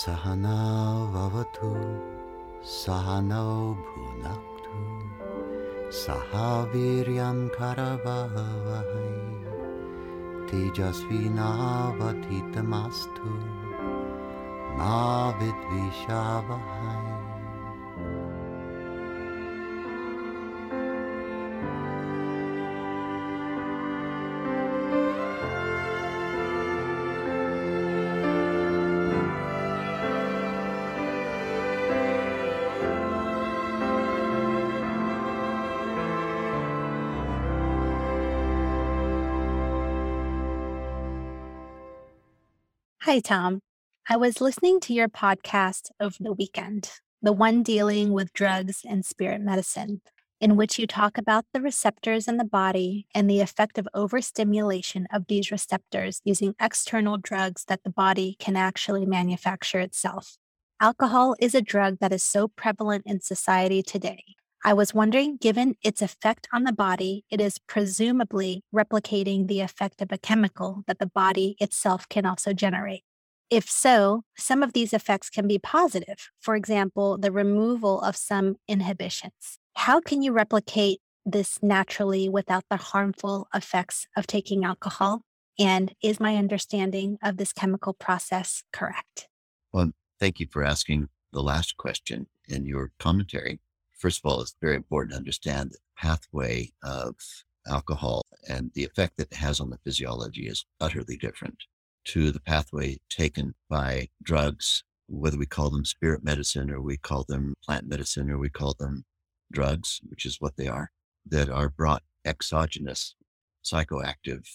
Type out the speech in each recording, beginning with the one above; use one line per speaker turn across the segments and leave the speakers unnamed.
सहनावतु सहनौ भुनक्तु सह वीर्यं करवहवहै। तेजस्विनावधितमस्तु मा विद्विषावहै
Hi, Tom. I was listening to your podcast over the weekend, the one dealing with drugs and spirit medicine, in which you talk about the receptors in the body and the effect of overstimulation of these receptors using external drugs that the body can actually manufacture itself. Alcohol is a drug that is so prevalent in society today. I was wondering, given its effect on the body, it is presumably replicating the effect of a chemical that the body itself can also generate. If so, some of these effects can be positive. For example, the removal of some inhibitions. How can you replicate this naturally without the harmful effects of taking alcohol? And is my understanding of this chemical process correct?
Well, thank you for asking the last question in your commentary first of all, it's very important to understand the pathway of alcohol and the effect that it has on the physiology is utterly different to the pathway taken by drugs, whether we call them spirit medicine or we call them plant medicine or we call them drugs, which is what they are, that are brought exogenous psychoactive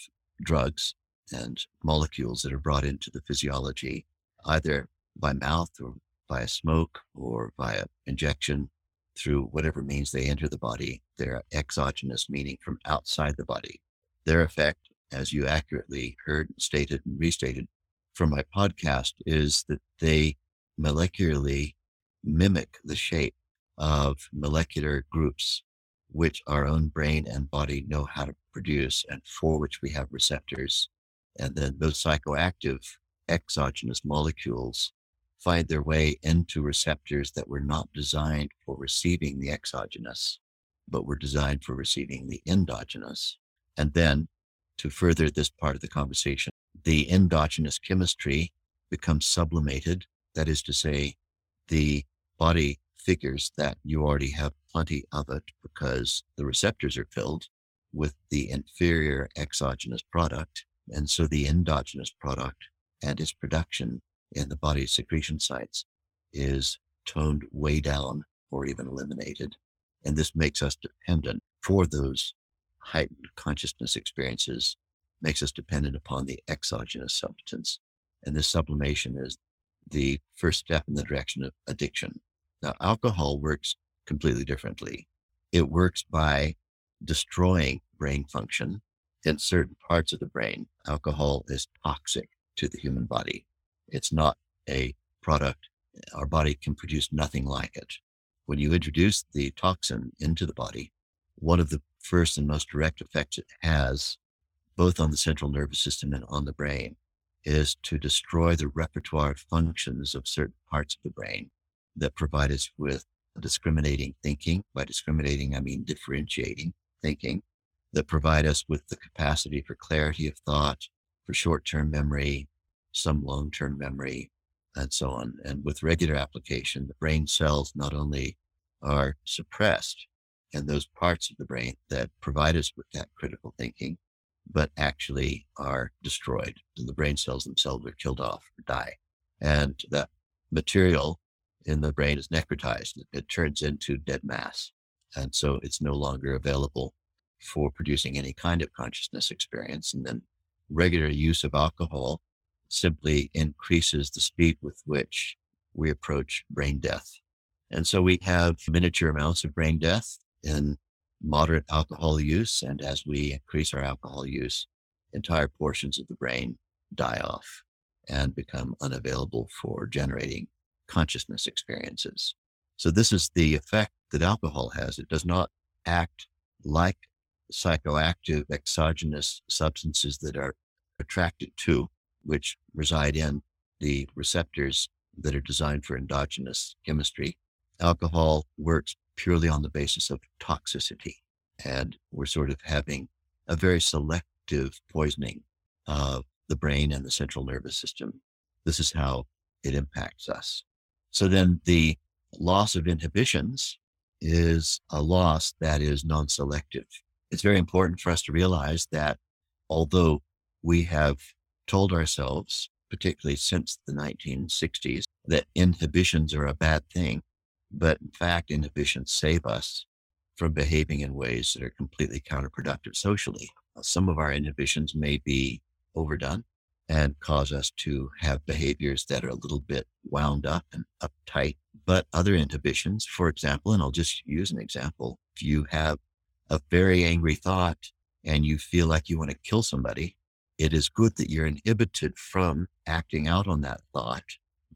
drugs and molecules that are brought into the physiology either by mouth or via smoke or via injection through whatever means they enter the body. They're exogenous, meaning from outside the body. Their effect, as you accurately heard, stated, and restated from my podcast, is that they molecularly mimic the shape of molecular groups which our own brain and body know how to produce and for which we have receptors. And then those psychoactive exogenous molecules find their way into receptors that were not designed for receiving the exogenous, but were designed for receiving the endogenous. And then to further this part of the conversation, the endogenous chemistry becomes sublimated. That is to say, the body figures that you already have plenty of it because the receptors are filled with the inferior exogenous product. And so the endogenous product and its production in the body's secretion sites is toned way down or even eliminated. And this makes us dependent for those heightened consciousness experiences, makes us dependent upon the exogenous substance. And this sublimation is the first step in the direction of addiction. Now, alcohol works completely differently. It works by destroying brain function in certain parts of the brain. Alcohol is toxic to the human body. It's not a product. Our body can produce nothing like it. When you introduce the toxin into the body, one of the first and most direct effect it has, both on the central nervous system and on the brain, is to destroy the repertoire functions of certain parts of the brain that provide us with discriminating thinking. By discriminating, I mean differentiating thinking that provide us with the capacity for clarity of thought, for short term memory, some long term memory, and so on. And with regular application, the brain cells not only are suppressed and those parts of the brain that provide us with that critical thinking, but actually are destroyed. And the brain cells themselves are killed off or die. And that material in the brain is necrotized. It turns into dead mass. And so it's no longer available for producing any kind of consciousness experience. And then regular use of alcohol simply increases the speed with which we approach brain death. And so we have miniature amounts of brain death in moderate alcohol use. And as we increase our alcohol use, entire portions of the brain die off and become unavailable for generating consciousness experiences. So this is the effect that alcohol has. It does not act like psychoactive exogenous substances that are attracted to which reside in the receptors that are designed for endogenous chemistry. Alcohol works purely on the basis of toxicity. And we're sort of having a very selective poisoning of the brain and the central nervous system. This is how it impacts us. So then the loss of inhibitions is a loss that is non selective. It's very important for us to realize that although we have told ourselves, particularly since the 1960s, that inhibitions are a bad thing, but in fact, inhibitions save us from behaving in ways that are completely counterproductive socially. Some of our inhibitions may be overdone and cause us to have behaviors that are a little bit wound up and uptight. But other inhibitions, for example, and I'll just use an example, if you have a very angry thought and you feel like you want to kill somebody, it is good that you're inhibited from acting out on that thought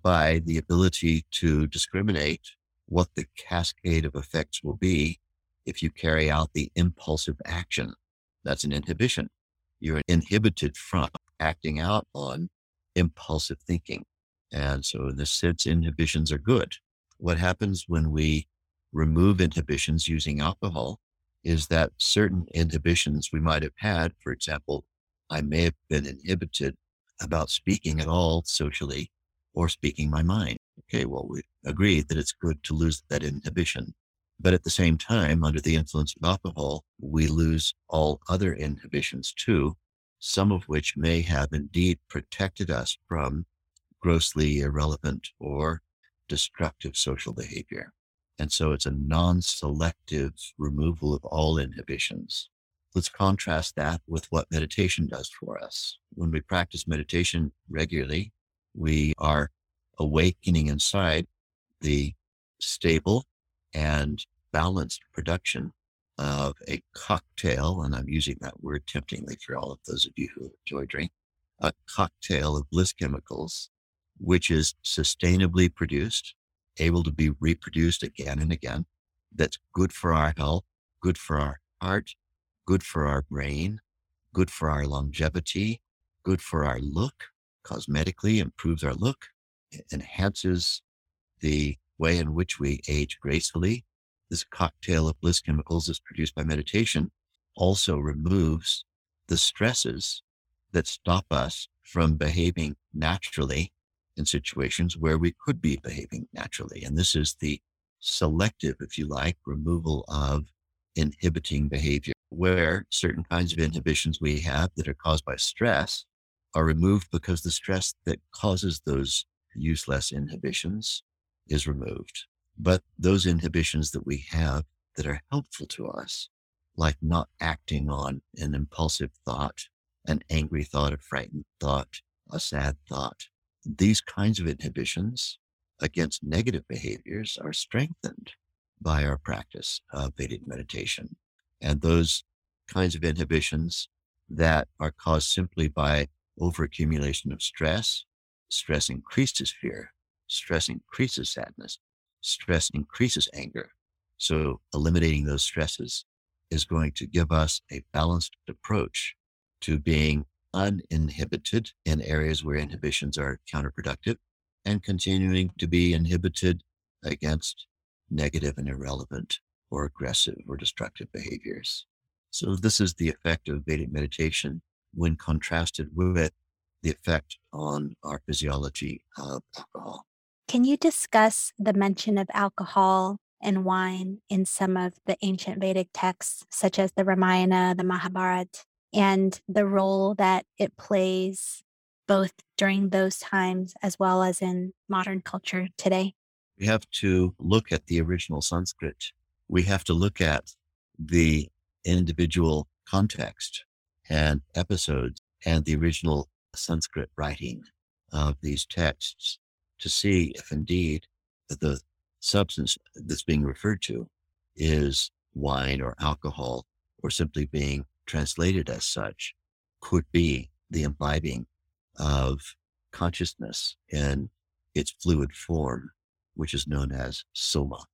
by the ability to discriminate what the cascade of effects will be if you carry out the impulsive action. That's an inhibition. You're inhibited from acting out on impulsive thinking. And so, in this sense, inhibitions are good. What happens when we remove inhibitions using alcohol is that certain inhibitions we might have had, for example, I may have been inhibited about speaking at all socially or speaking my mind. Okay, well, we agree that it's good to lose that inhibition. But at the same time, under the influence of alcohol, we lose all other inhibitions too, some of which may have indeed protected us from grossly irrelevant or destructive social behavior. And so it's a non selective removal of all inhibitions. Let's contrast that with what meditation does for us. When we practice meditation regularly, we are awakening inside the stable and balanced production of a cocktail, and I'm using that word temptingly for all of those of you who enjoy drink, a cocktail of bliss chemicals, which is sustainably produced, able to be reproduced again and again, that's good for our health, good for our heart, good for our brain, good for our longevity, good for our look, cosmetically improves our look, enhances the way in which we age gracefully. This cocktail of bliss chemicals is produced by meditation also removes the stresses that stop us from behaving naturally in situations where we could be behaving naturally. And this is the selective, if you like, removal of inhibiting behavior, where certain kinds of inhibitions we have that are caused by stress are removed because the stress that causes those useless inhibitions is removed. But those inhibitions that we have that are helpful to us, like not acting on an impulsive thought, an angry thought, a frightened thought, a sad thought, these kinds of inhibitions against negative behaviors are strengthened by our practice of Vedic meditation. And those kinds of inhibitions that are caused simply by overaccumulation of stress, stress increases fear, stress increases sadness, stress increases anger. So eliminating those stresses is going to give us a balanced approach to being uninhibited in areas where inhibitions are counterproductive and continuing to be inhibited against negative and irrelevant or aggressive or destructive behaviors. So this is the effect of Vedic meditation when contrasted with the effect on our physiology of alcohol.
Can you discuss the mention of alcohol and wine in some of the ancient Vedic texts, such as the Ramayana, the Mahabharata, and the role that it plays both during those times as well as in modern culture today?
We have to look at the original Sanskrit. We have to look at the individual context and episodes and the original Sanskrit writing of these texts to see if indeed the substance that's being referred to is wine or alcohol or simply being translated as such could be the imbibing of consciousness in its fluid form, which is known as soma.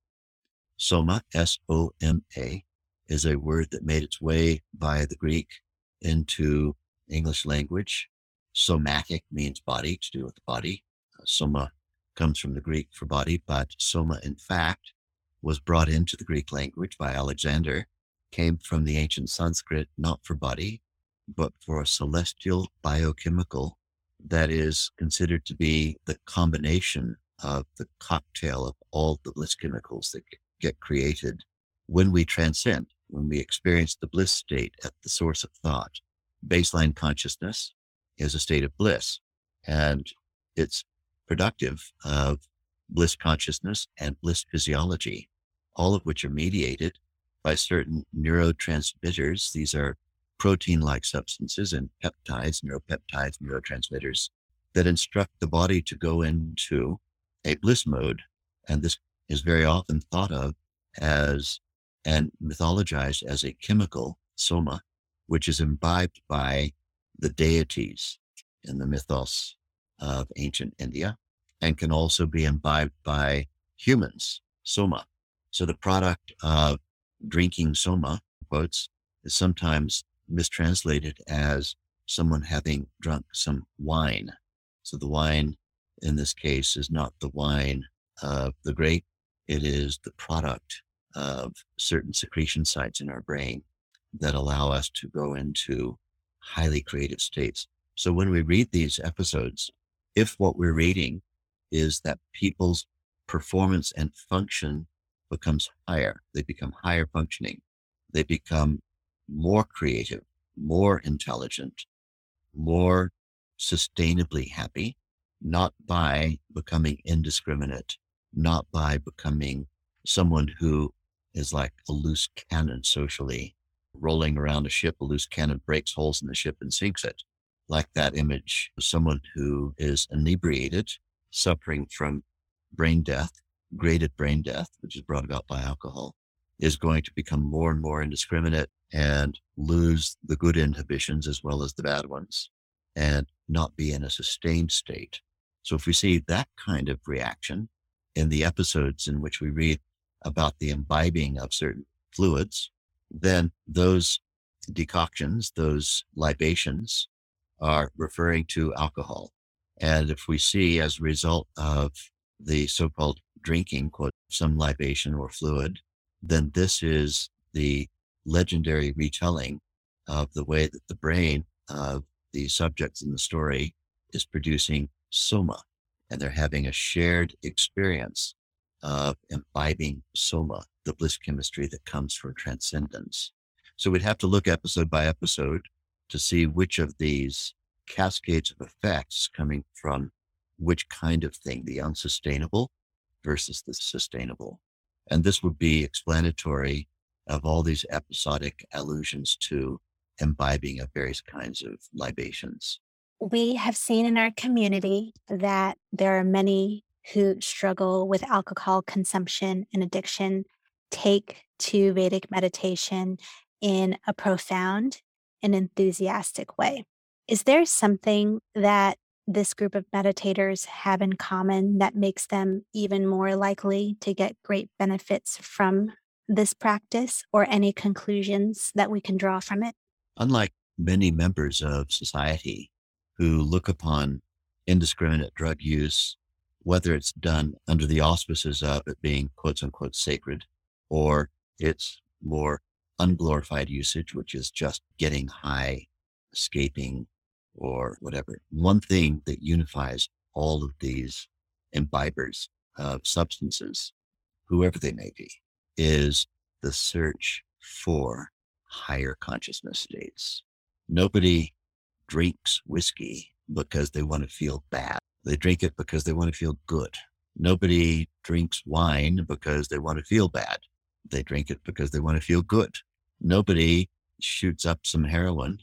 Soma, S O M A, is a word that made its way via the Greek into English language. Somatic means body, to do with the body. Uh, soma comes from the Greek for body, but soma, in fact, was brought into the Greek language by Alexander, came from the ancient Sanskrit, not for body, but for a celestial biochemical that is considered to be the combination of the cocktail of all the bliss chemicals that get created when we transcend, when we experience the bliss state at the source of thought. Baseline consciousness is a state of bliss, and it's productive of bliss consciousness and bliss physiology, all of which are mediated by certain neurotransmitters. These are protein like substances and peptides, neuropeptides, neurotransmitters that instruct the body to go into a bliss mode. And this is very often thought of as and mythologized as a chemical soma, which is imbibed by the deities in the mythos of ancient India and can also be imbibed by humans, soma. So the product of drinking soma, quotes, is sometimes mistranslated as someone having drunk some wine. So the wine in this case is not the wine of the grape, it is the product of certain secretion sites in our brain that allow us to go into highly creative states. So when we read these episodes, if what we're reading is that people's performance and function becomes higher, they become higher functioning, they become more creative, more intelligent, more sustainably happy, not by becoming indiscriminate, not by becoming someone who is like a loose cannon socially, rolling around a ship, a loose cannon breaks holes in the ship and sinks it. Like that image of someone who is inebriated, suffering from brain death, graded brain death, which is brought about by alcohol, is going to become more and more indiscriminate and lose the good inhibitions as well as the bad ones and not be in a sustained state. So if we see that kind of reaction in the episodes in which we read about the imbibing of certain fluids, then those decoctions, those libations are referring to alcohol. And if we see as a result of the so-called drinking, quote, some libation or fluid, then this is the legendary retelling of the way that the brain of the subjects in the story is producing soma. And they're having a shared experience of imbibing soma, the bliss chemistry that comes from transcendence. So we'd have to look episode by episode to see which of these cascades of effects coming from which kind of thing, the unsustainable versus the sustainable. And this would be explanatory of all these episodic allusions to imbibing of various kinds of libations.
We have seen in our community that there are many who struggle with alcohol consumption and addiction take to Vedic meditation in a profound and enthusiastic way. Is there something that this group of meditators have in common that makes them even more likely to get great benefits from this practice or any conclusions that we can draw from it?
Unlike many members of society who look upon indiscriminate drug use whether it's done under the auspices of it being quote unquote sacred or it's more unglorified usage, which is just getting high, escaping, or whatever. One thing that unifies all of these imbibers of substances, whoever they may be, is the search for higher consciousness states. Nobody drinks whiskey because they want to feel bad. They drink it because they want to feel good. Nobody drinks wine because they want to feel bad. They drink it because they want to feel good. Nobody shoots up some heroin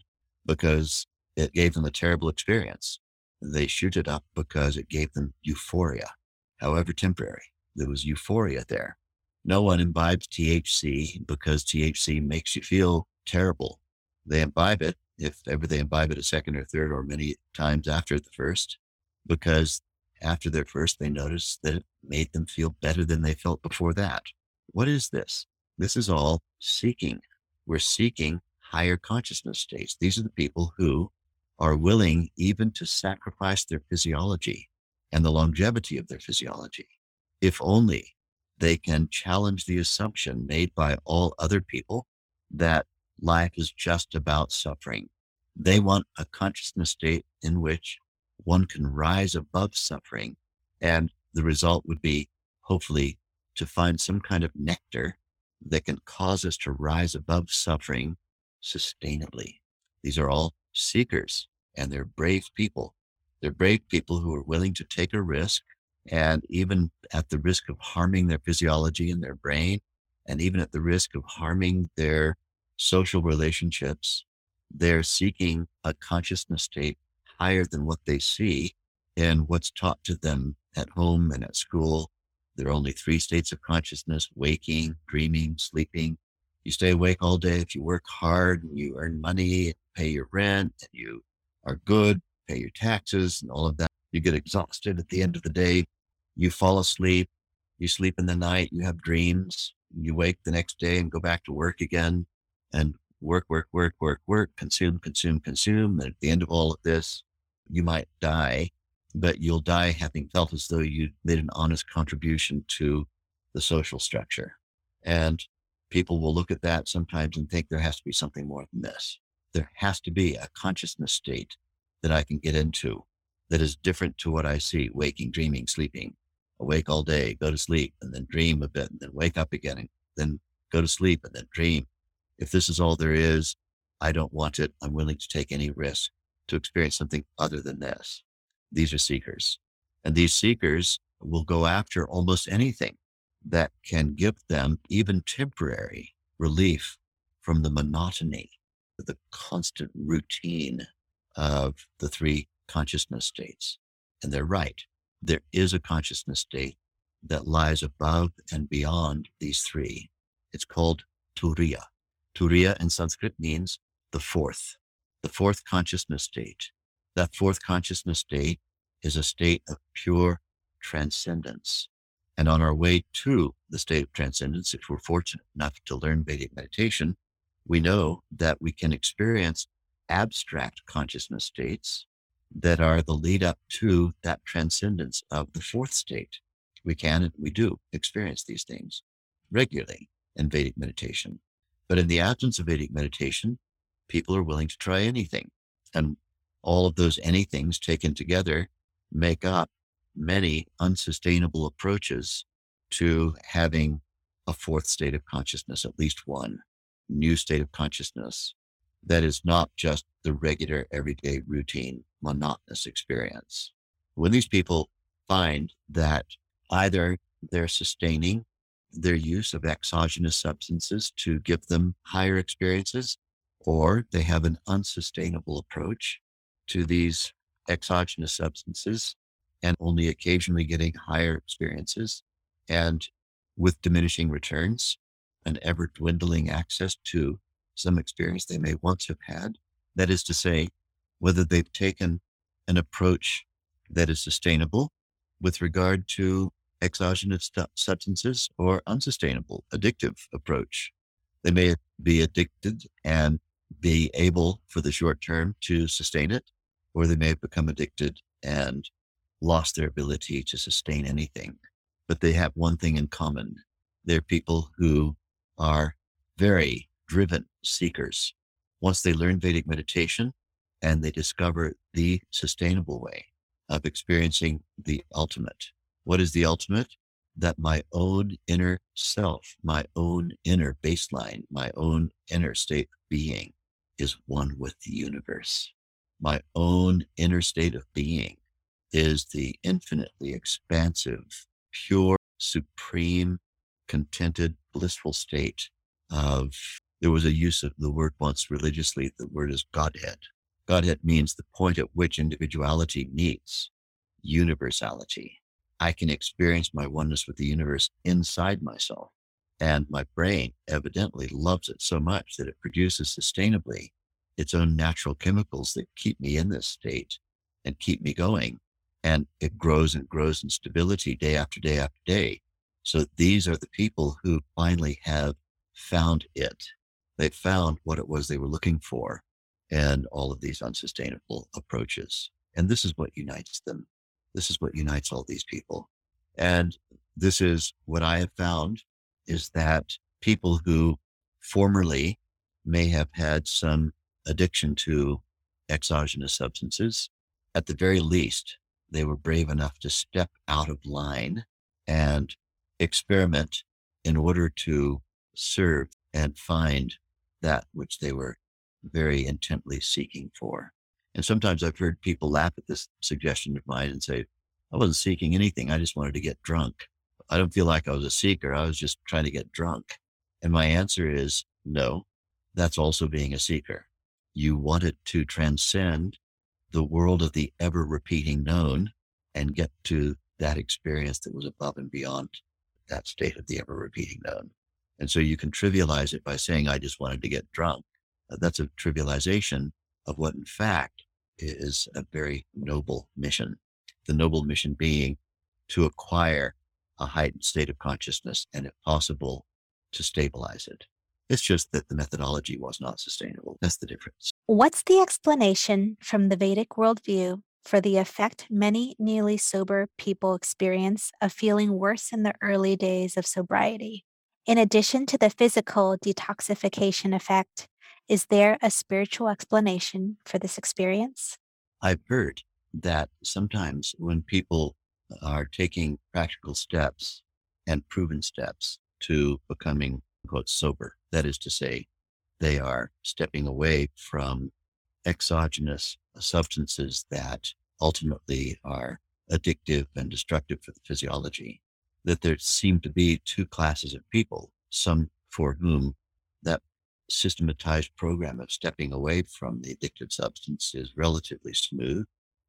because it gave them a terrible experience. They shoot it up because it gave them euphoria, however temporary. There was euphoria there. No one imbibes THC because THC makes you feel terrible. They imbibe it, if ever they imbibe it a second or third or many times after the first, because after their first, they notice that it made them feel better than they felt before that. What is this? This is all seeking. We're seeking higher consciousness states. These are the people who are willing even to sacrifice their physiology and the longevity of their physiology. If only they can challenge the assumption made by all other people that life is just about suffering. They want a consciousness state in which one can rise above suffering. And the result would be hopefully to find some kind of nectar that can cause us to rise above suffering sustainably. These are all seekers and they're brave people. They're brave people who are willing to take a risk and even at the risk of harming their physiology and their brain, and even at the risk of harming their social relationships, they're seeking a consciousness state higher than what they see and what's taught to them at home and at school. There are only three states of consciousness waking, dreaming, sleeping. You stay awake all day if you work hard and you earn money, pay your rent, and you are good, pay your taxes, and all of that. You get exhausted at the end of the day. You fall asleep. You sleep in the night. You have dreams. You wake the next day and go back to work again and work, work, work, work, work, consume, consume, consume. And at the end of all of this, you might die, but you'll die having felt as though you made an honest contribution to the social structure. And people will look at that sometimes and think there has to be something more than this. There has to be a consciousness state that I can get into that is different to what I see waking, dreaming, sleeping, awake all day, go to sleep, and then dream a bit, and then wake up again, and then go to sleep, and then dream. If this is all there is, I don't want it. I'm willing to take any risk to experience something other than this. These are seekers. And these seekers will go after almost anything that can give them even temporary relief from the monotony, the constant routine of the three consciousness states. And they're right. There is a consciousness state that lies above and beyond these three. It's called Turiya. Turiya in Sanskrit means the fourth, the fourth consciousness state. That fourth consciousness state is a state of pure transcendence. And on our way to the state of transcendence, if we're fortunate enough to learn Vedic meditation, we know that we can experience abstract consciousness states that are the lead up to that transcendence of the fourth state. We can and we do experience these things regularly in Vedic meditation. But in the absence of Vedic meditation, people are willing to try anything. And all of those anythings taken together make up many unsustainable approaches to having a fourth state of consciousness, at least one new state of consciousness that is not just the regular, everyday, routine, monotonous experience. When these people find that either they're sustaining their use of exogenous substances to give them higher experiences, or they have an unsustainable approach to these exogenous substances and only occasionally getting higher experiences and with diminishing returns and ever dwindling access to some experience they may once have had. That is to say, whether they've taken an approach that is sustainable with regard to exogenous substances or unsustainable, addictive approach. They may be addicted and be able for the short term to sustain it, or they may have become addicted and lost their ability to sustain anything. But they have one thing in common. They're people who are very driven seekers. Once they learn Vedic meditation and they discover the sustainable way of experiencing the ultimate, what is the ultimate? That my own inner self, my own inner baseline, my own inner state of being is one with the universe. My own inner state of being is the infinitely expansive, pure, supreme, contented, blissful state of, there was a use of the word once religiously, the word is Godhead. Godhead means the point at which individuality meets universality. I can experience my oneness with the universe inside myself. And my brain evidently loves it so much that it produces sustainably its own natural chemicals that keep me in this state and keep me going. And it grows and grows in stability day after day after day. So these are the people who finally have found it. They found what it was they were looking for and all of these unsustainable approaches. And this is what unites them. This is what unites all these people. And this is what I have found is that people who formerly may have had some addiction to exogenous substances, at the very least, they were brave enough to step out of line and experiment in order to serve and find that which they were very intently seeking for. And sometimes I've heard people laugh at this suggestion of mine and say, I wasn't seeking anything. I just wanted to get drunk. I don't feel like I was a seeker. I was just trying to get drunk. And my answer is no, that's also being a seeker. You wanted to transcend the world of the ever repeating known and get to that experience that was above and beyond that state of the ever repeating known. And so you can trivialize it by saying, I just wanted to get drunk. Uh, that's a trivialization of what, in fact, is a very noble mission. The noble mission being to acquire a heightened state of consciousness and, if possible, to stabilize it. It's just that the methodology was not sustainable. That's the difference.
What's the explanation from the Vedic worldview for the effect many nearly sober people experience of feeling worse in the early days of sobriety? In addition to the physical detoxification effect, is there a spiritual explanation for this experience?
I've heard that sometimes when people are taking practical steps and proven steps to becoming quote sober, that is to say, they are stepping away from exogenous substances that ultimately are addictive and destructive for the physiology, that there seem to be two classes of people, some for whom that systematized program of stepping away from the addictive substance is relatively smooth.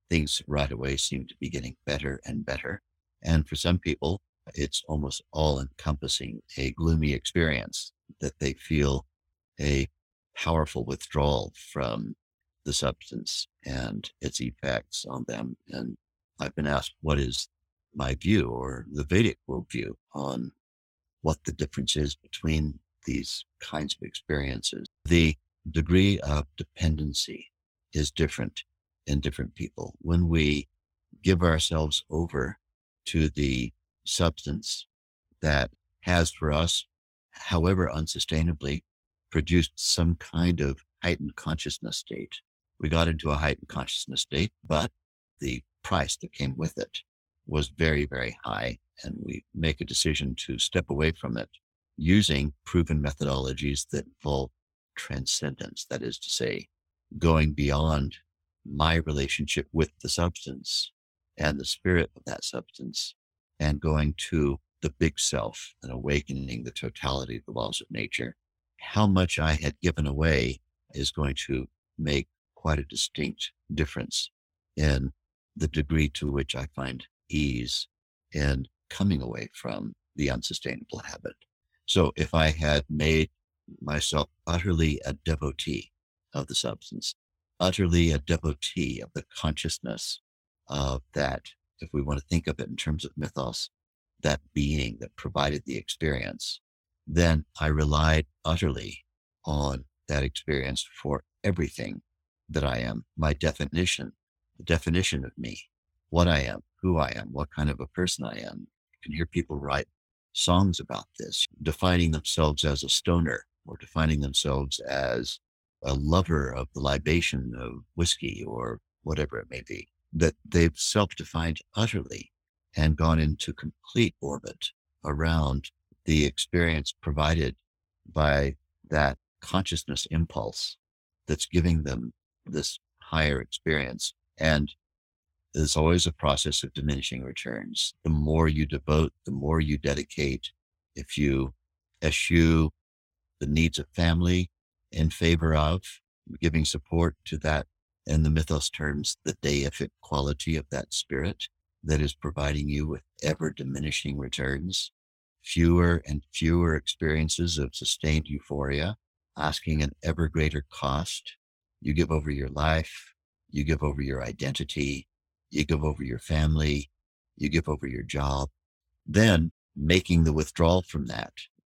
Things right away seem to be getting better and better. And for some people, it's almost all encompassing a gloomy experience that they feel a powerful withdrawal from the substance and its effects on them. And I've been asked what is my view or the Vedic worldview on what the difference is between these kinds of experiences. The degree of dependency is different in different people. When we give ourselves over to the substance that has for us, however unsustainably, produced some kind of heightened consciousness state. We got into a heightened consciousness state, but the price that came with it was very, very high. And we make a decision to step away from it using proven methodologies that involve transcendence. That is to say, going beyond my relationship with the substance and the spirit of that substance and going to the big self and awakening the totality of the laws of nature. How much I had given away is going to make quite a distinct difference in the degree to which I find ease in coming away from the unsustainable habit. So if I had made myself utterly a devotee of the substance, utterly a devotee of the consciousness of that, if we want to think of it in terms of mythos, that being that provided the experience, then I relied utterly on that experience for everything that I am, my definition, the definition of me, what I am, who I am, what kind of a person I am. You can hear people write songs about this, defining themselves as a stoner or defining themselves as a lover of the libation of whiskey or whatever it may be, that they've self defined utterly and gone into complete orbit around the experience provided by that consciousness impulse that's giving them this higher experience. And there's always a process of diminishing returns. The more you devote, the more you dedicate. If you eschew the needs of family in favor of giving support to that, in the mythos terms, the deific quality of that spirit that is providing you with ever diminishing returns, fewer and fewer experiences of sustained euphoria, asking an ever greater cost. You give over your life, you give over your identity, you give over your family, you give over your job. Then making the withdrawal from that,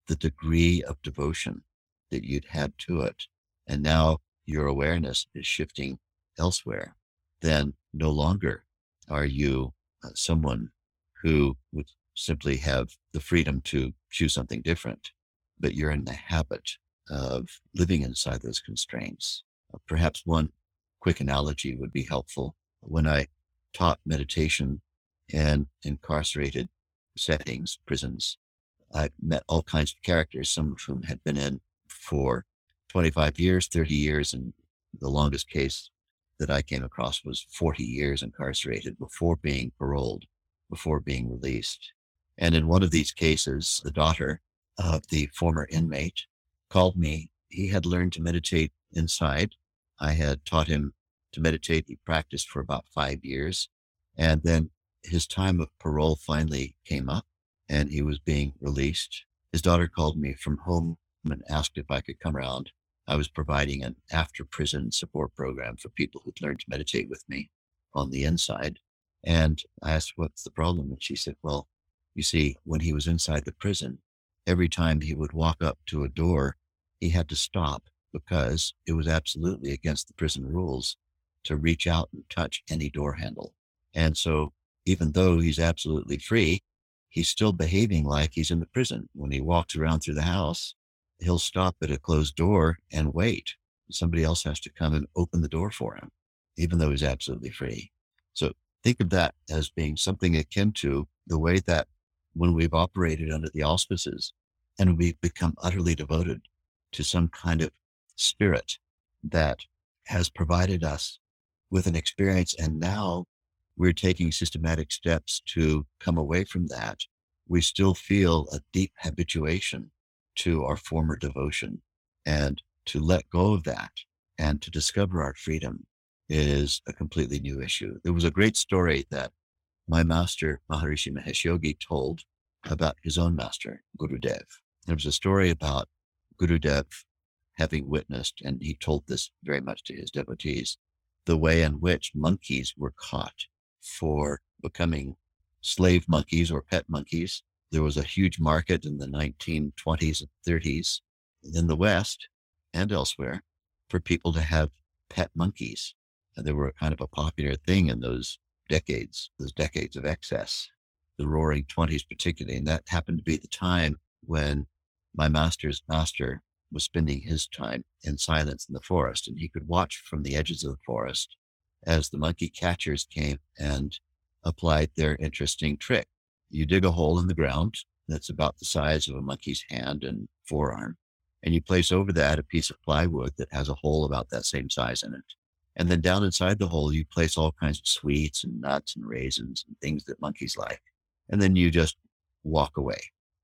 the degree of devotion that you'd had to it. And now your awareness is shifting elsewhere. Then no longer are you uh, someone who would simply have the freedom to choose something different, but you're in the habit of living inside those constraints. Uh, perhaps one quick analogy would be helpful. When I taught meditation in incarcerated settings, prisons, I met all kinds of characters, some of whom had been in for 25 years, 30 years, and the longest case that I came across was 40 years incarcerated before being paroled, before being released. And in one of these cases, the daughter of the former inmate called me. He had learned to meditate inside. I had taught him to meditate. He practiced for about five years. And then his time of parole finally came up and he was being released. His daughter called me from home and asked if I could come around. I was providing an after prison support program for people who'd learned to meditate with me on the inside. And I asked, What's the problem? And she said, Well, you see, when he was inside the prison, every time he would walk up to a door, he had to stop because it was absolutely against the prison rules to reach out and touch any door handle. And so, even though he's absolutely free, he's still behaving like he's in the prison. When he walks around through the house, he'll stop at a closed door and wait. Somebody else has to come and open the door for him, even though he's absolutely free. So think of that as being something akin to the way that when we've operated under the auspices and we've become utterly devoted to some kind of spirit that has provided us with an experience. And now we're taking systematic steps to come away from that. We still feel a deep habituation to our former devotion and to let go of that and to discover our freedom is a completely new issue. There was a great story that my master, Maharishi Mahesh Yogi, told about his own master, Guru Dev. There was a story about Guru Dev having witnessed, and he told this very much to his devotees, the way in which monkeys were caught for becoming slave monkeys or pet monkeys. There was a huge market in the 1920s and 30s in the West and elsewhere for people to have pet monkeys. And they were kind of a popular thing in those decades, those decades of excess, the roaring 20s particularly. And that happened to be the time when my master's master was spending his time in silence in the forest, and he could watch from the edges of the forest as the monkey catchers came and applied their interesting trick. You dig a hole in the ground that's about the size of a monkey's hand and forearm, and you place over that a piece of plywood that has a hole about that same size in it. And then down inside the hole, you place all kinds of sweets and nuts and raisins and things that monkeys like. And then you just walk away.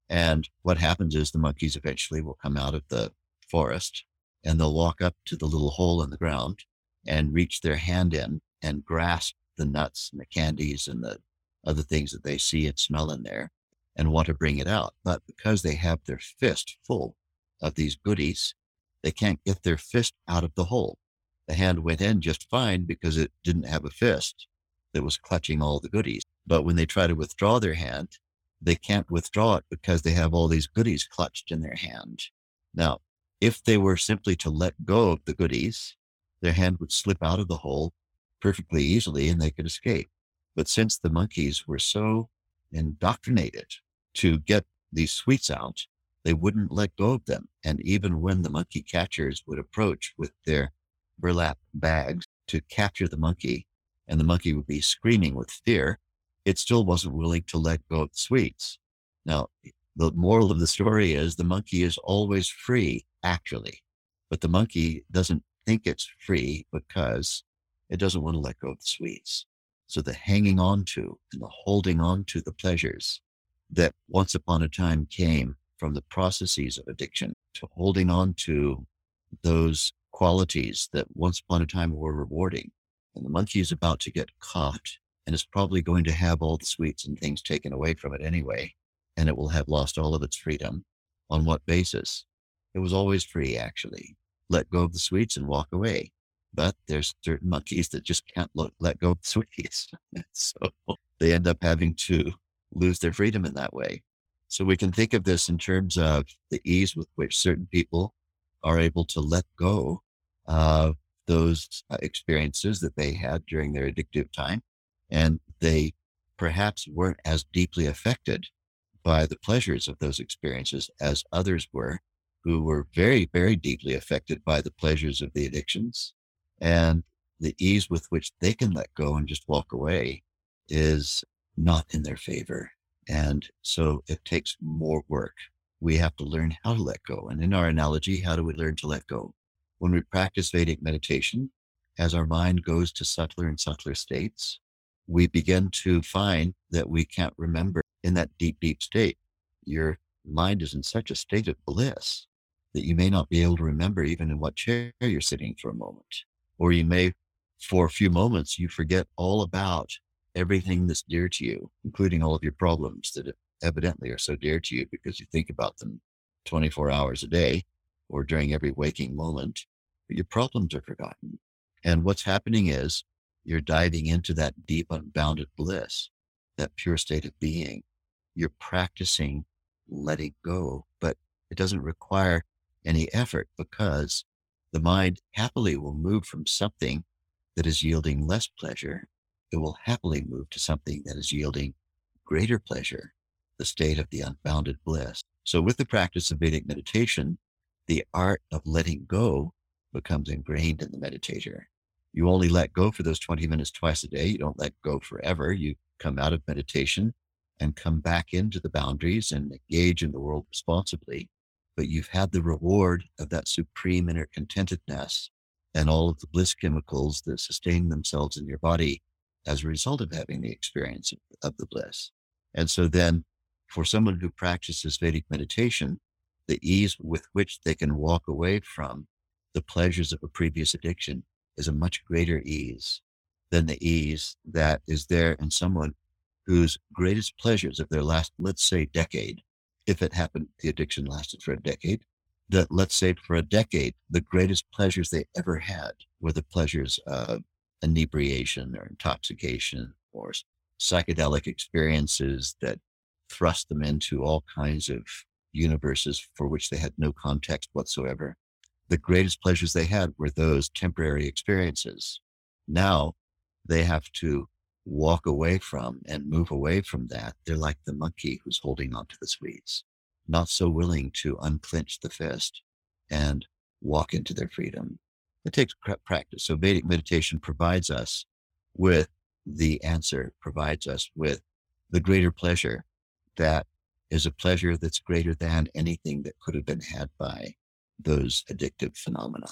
And what happens is the monkeys eventually will come out of the forest and they'll walk up to the little hole in the ground and reach their hand in and grasp the nuts and the candies and the other things that they see and smell in there and want to bring it out. But because they have their fist full of these goodies, they can't get their fist out of the hole. The hand went in just fine because it didn't have a fist that was clutching all the goodies. But when they try to withdraw their hand, they can't withdraw it because they have all these goodies clutched in their hand. Now, if they were simply to let go of the goodies, their hand would slip out of the hole perfectly easily and they could escape. But since the monkeys were so indoctrinated to get these sweets out, they wouldn't let go of them. And even when the monkey catchers would approach with their burlap bags to capture the monkey, and the monkey would be screaming with fear, it still wasn't willing to let go of the sweets. Now, the moral of the story is the monkey is always free, actually, but the monkey doesn't think it's free because it doesn't want to let go of the sweets. So the hanging on to and the holding on to the pleasures that once upon a time came from the processes of addiction to holding on to those qualities that once upon a time were rewarding. And the monkey is about to get caught and is probably going to have all the sweets and things taken away from it anyway. And it will have lost all of its freedom. On what basis? It was always free, actually. Let go of the sweets and walk away. But there's certain monkeys that just can't look, let go of sweets. so they end up having to lose their freedom in that way. So we can think of this in terms of the ease with which certain people are able to let go of those uh, experiences that they had during their addictive time. And they perhaps weren't as deeply affected by the pleasures of those experiences as others were who were very, very deeply affected by the pleasures of the addictions. And the ease with which they can let go and just walk away is not in their favor. And so it takes more work. We have to learn how to let go. And in our analogy, how do we learn to let go? When we practice Vedic meditation, as our mind goes to subtler and subtler states, we begin to find that we can't remember in that deep, deep state. Your mind is in such a state of bliss that you may not be able to remember even in what chair you're sitting for a moment. Or you may, for a few moments, you forget all about everything that's dear to you, including all of your problems that evidently are so dear to you because you think about them 24 hours a day or during every waking moment, but your problems are forgotten. And what's happening is you're diving into that deep, unbounded bliss, that pure state of being. You're practicing letting go, but it doesn't require any effort because the mind happily will move from something that is yielding less pleasure it will happily move to something that is yielding greater pleasure, the state of the unbounded bliss. So, with the practice of Vedic meditation, the art of letting go becomes ingrained in the meditator. You only let go for those 20 minutes twice a day. You don't let go forever. You come out of meditation and come back into the boundaries and engage in the world responsibly. But you've had the reward of that supreme inner contentedness and all of the bliss chemicals that sustain themselves in your body as a result of having the experience of, of the bliss. And so then for someone who practices Vedic meditation, the ease with which they can walk away from the pleasures of a previous addiction is a much greater ease than the ease that is there in someone whose greatest pleasures of their last, let's say, decade, if it happened, the addiction lasted for a decade, that let's say for a decade, the greatest pleasures they ever had were the pleasures of inebriation or intoxication or psychedelic experiences that thrust them into all kinds of universes for which they had no context whatsoever. The greatest pleasures they had were those temporary experiences. Now they have to walk away from and move away from that. They're like the monkey who's holding on to the sweets, not so willing to unclench the fist and walk into their freedom. It takes practice. So Vedic meditation provides us with the answer, provides us with the greater pleasure that is a pleasure that's greater than anything that could have been had by those addictive phenomena.